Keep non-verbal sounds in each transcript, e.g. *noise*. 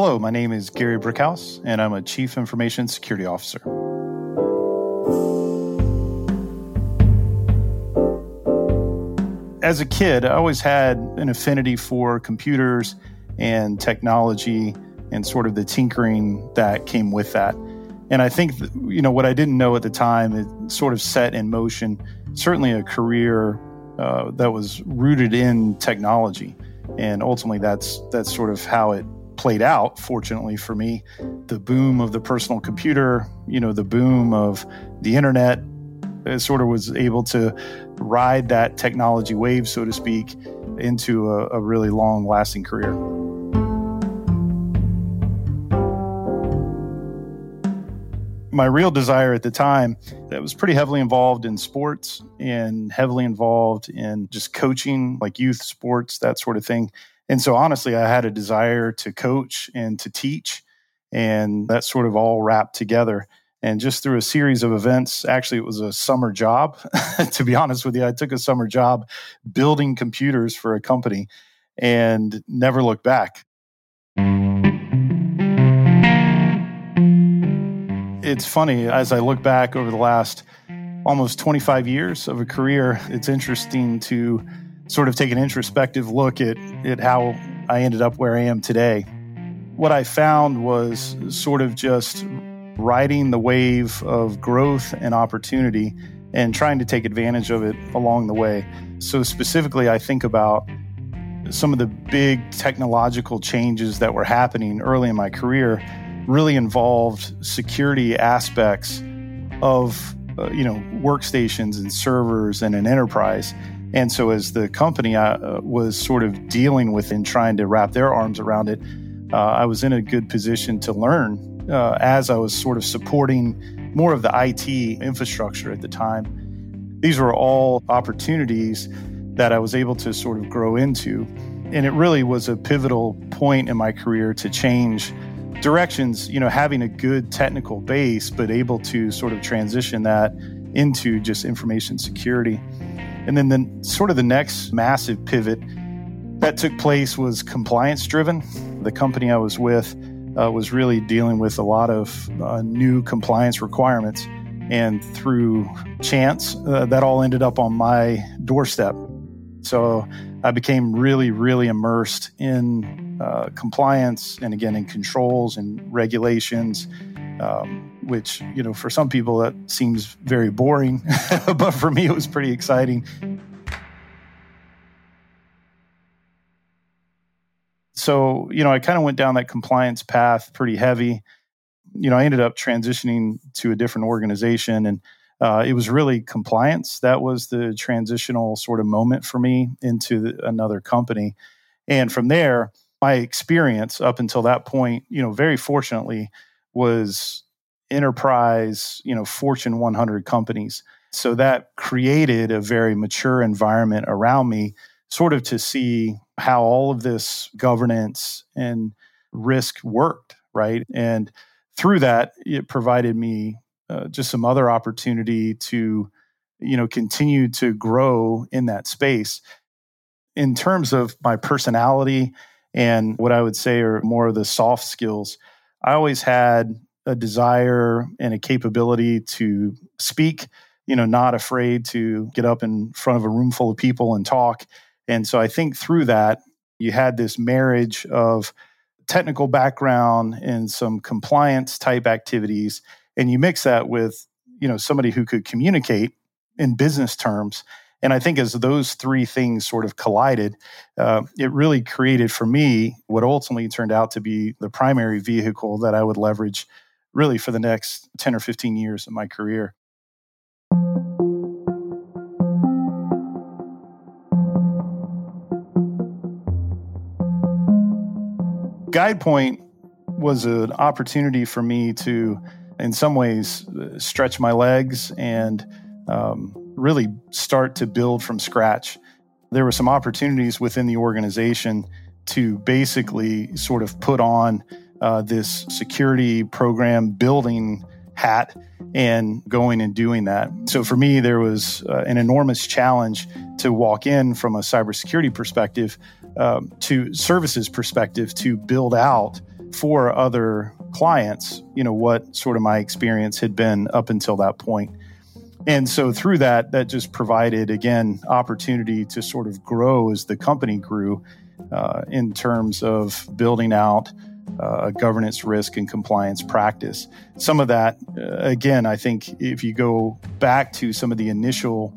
Hello, my name is Gary Brickhouse, and I'm a Chief Information Security Officer. As a kid, I always had an affinity for computers and technology and sort of the tinkering that came with that. And I think, you know, what I didn't know at the time, it sort of set in motion certainly a career uh, that was rooted in technology. And ultimately, that's that's sort of how it played out, fortunately for me. The boom of the personal computer, you know, the boom of the internet, it sort of was able to ride that technology wave, so to speak, into a, a really long lasting career. my real desire at the time that was pretty heavily involved in sports and heavily involved in just coaching like youth sports that sort of thing and so honestly, I had a desire to coach and to teach, and that sort of all wrapped together. And just through a series of events, actually, it was a summer job. *laughs* to be honest with you, I took a summer job building computers for a company and never looked back. It's funny, as I look back over the last almost 25 years of a career, it's interesting to sort of take an introspective look at, at how I ended up where I am today. What I found was sort of just riding the wave of growth and opportunity and trying to take advantage of it along the way. So, specifically, I think about some of the big technological changes that were happening early in my career really involved security aspects of uh, you know workstations and servers and an enterprise and so, as the company I, uh, was sort of dealing with and trying to wrap their arms around it, uh, I was in a good position to learn uh, as I was sort of supporting more of the IT infrastructure at the time. These were all opportunities that I was able to sort of grow into. And it really was a pivotal point in my career to change directions, you know, having a good technical base, but able to sort of transition that into just information security. And then the sort of the next massive pivot that took place was compliance driven. The company I was with uh, was really dealing with a lot of uh, new compliance requirements. And through chance, uh, that all ended up on my doorstep. So I became really, really immersed in uh, compliance and again in controls and regulations um, which you know for some people that seems very boring, *laughs* but for me it was pretty exciting. So you know I kind of went down that compliance path pretty heavy. You know I ended up transitioning to a different organization and. Uh, it was really compliance that was the transitional sort of moment for me into the, another company and from there my experience up until that point you know very fortunately was enterprise, you know, Fortune 100 companies. So that created a very mature environment around me, sort of to see how all of this governance and risk worked. right? And through that, it provided me uh, just some other opportunity to, you know, continue to grow in that space. In terms of my personality and what I would say are more of the soft skills, I always had a desire and a capability to speak, you know, not afraid to get up in front of a room full of people and talk. And so I think through that, you had this marriage of technical background and some compliance type activities and you mix that with you know somebody who could communicate in business terms and i think as those three things sort of collided uh, it really created for me what ultimately turned out to be the primary vehicle that i would leverage really for the next 10 or 15 years of my career GuidePoint was an opportunity for me to, in some ways, stretch my legs and um, really start to build from scratch. There were some opportunities within the organization to basically sort of put on uh, this security program building hat and going and doing that. So for me, there was uh, an enormous challenge to walk in from a cybersecurity perspective um, to services perspective to build out for other clients, you know, what sort of my experience had been up until that point. And so through that, that just provided, again, opportunity to sort of grow as the company grew uh, in terms of building out uh, a governance risk and compliance practice. Some of that, uh, again, I think if you go back to some of the initial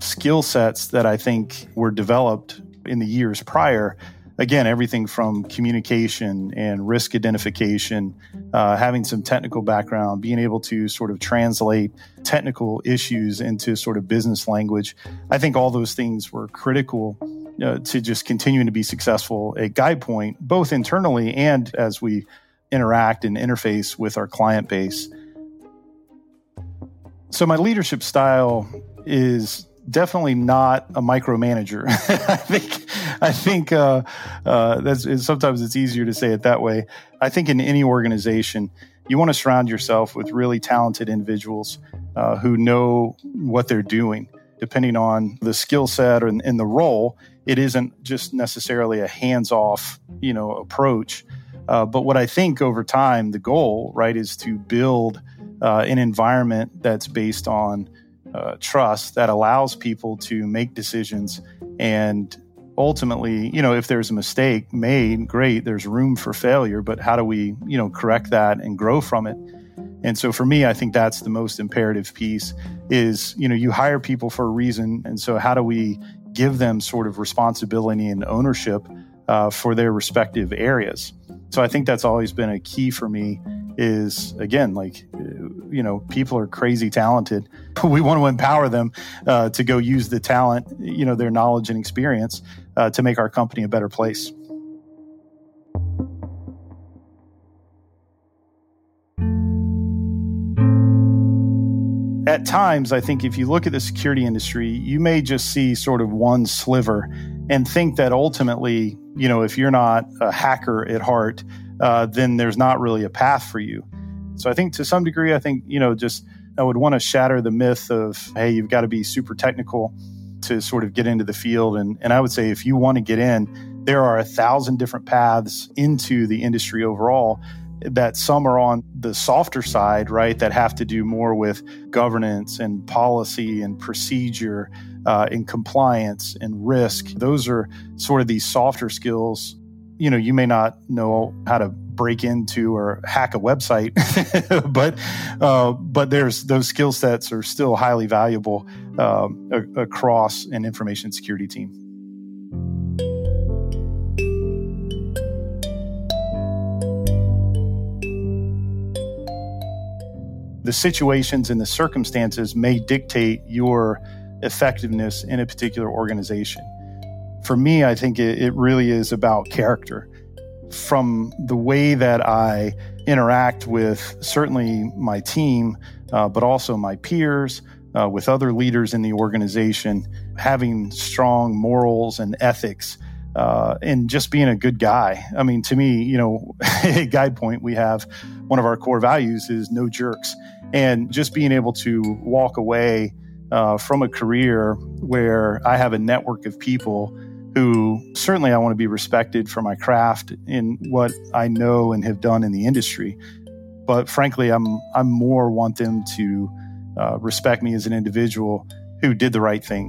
skill sets that I think were developed in the years prior, again, everything from communication and risk identification, uh, having some technical background, being able to sort of translate technical issues into sort of business language. I think all those things were critical uh, to just continuing to be successful at GuidePoint, both internally and as we interact and interface with our client base. So, my leadership style is definitely not a micromanager. *laughs* I think I think uh, uh, that's sometimes it's easier to say it that way. I think in any organization, you want to surround yourself with really talented individuals uh, who know what they're doing. Depending on the skill set and, and the role, it isn't just necessarily a hands-off, you know, approach. Uh, but what I think over time, the goal, right, is to build uh, an environment that's based on uh, trust that allows people to make decisions and ultimately you know if there's a mistake made great there's room for failure but how do we you know correct that and grow from it and so for me i think that's the most imperative piece is you know you hire people for a reason and so how do we give them sort of responsibility and ownership uh, for their respective areas. So i think that's always been a key for me is again like you know people are crazy talented. *laughs* We want to empower them uh, to go use the talent you know their knowledge and experience uh, to make our company a better place at times i think if you look at the security industry you may just see sort of one sliver and think that ultimately you know if you're not a hacker at heart uh, then there's not really a path for you. So I think to some degree, I think, you know, just I would want to shatter the myth of, hey, you've got to be super technical to sort of get into the field. And, and I would say if you want to get in, there are a thousand different paths into the industry overall that some are on the softer side, right, that have to do more with governance and policy and procedure uh, and compliance and risk. Those are sort of these softer skills you know you may not know how to break into or hack a website *laughs* but uh, but there's those skill sets are still highly valuable um, across an information security team the situations and the circumstances may dictate your effectiveness in a particular organization for me, I think it, it really is about character. From the way that I interact with certainly my team, uh, but also my peers, uh, with other leaders in the organization, having strong morals and ethics uh, and just being a good guy. I mean, to me, you know, *laughs* at GuidePoint, we have one of our core values is no jerks. And just being able to walk away uh, from a career where I have a network of people who certainly I want to be respected for my craft in what I know and have done in the industry. But frankly, I'm I'm more want them to uh, respect me as an individual who did the right thing.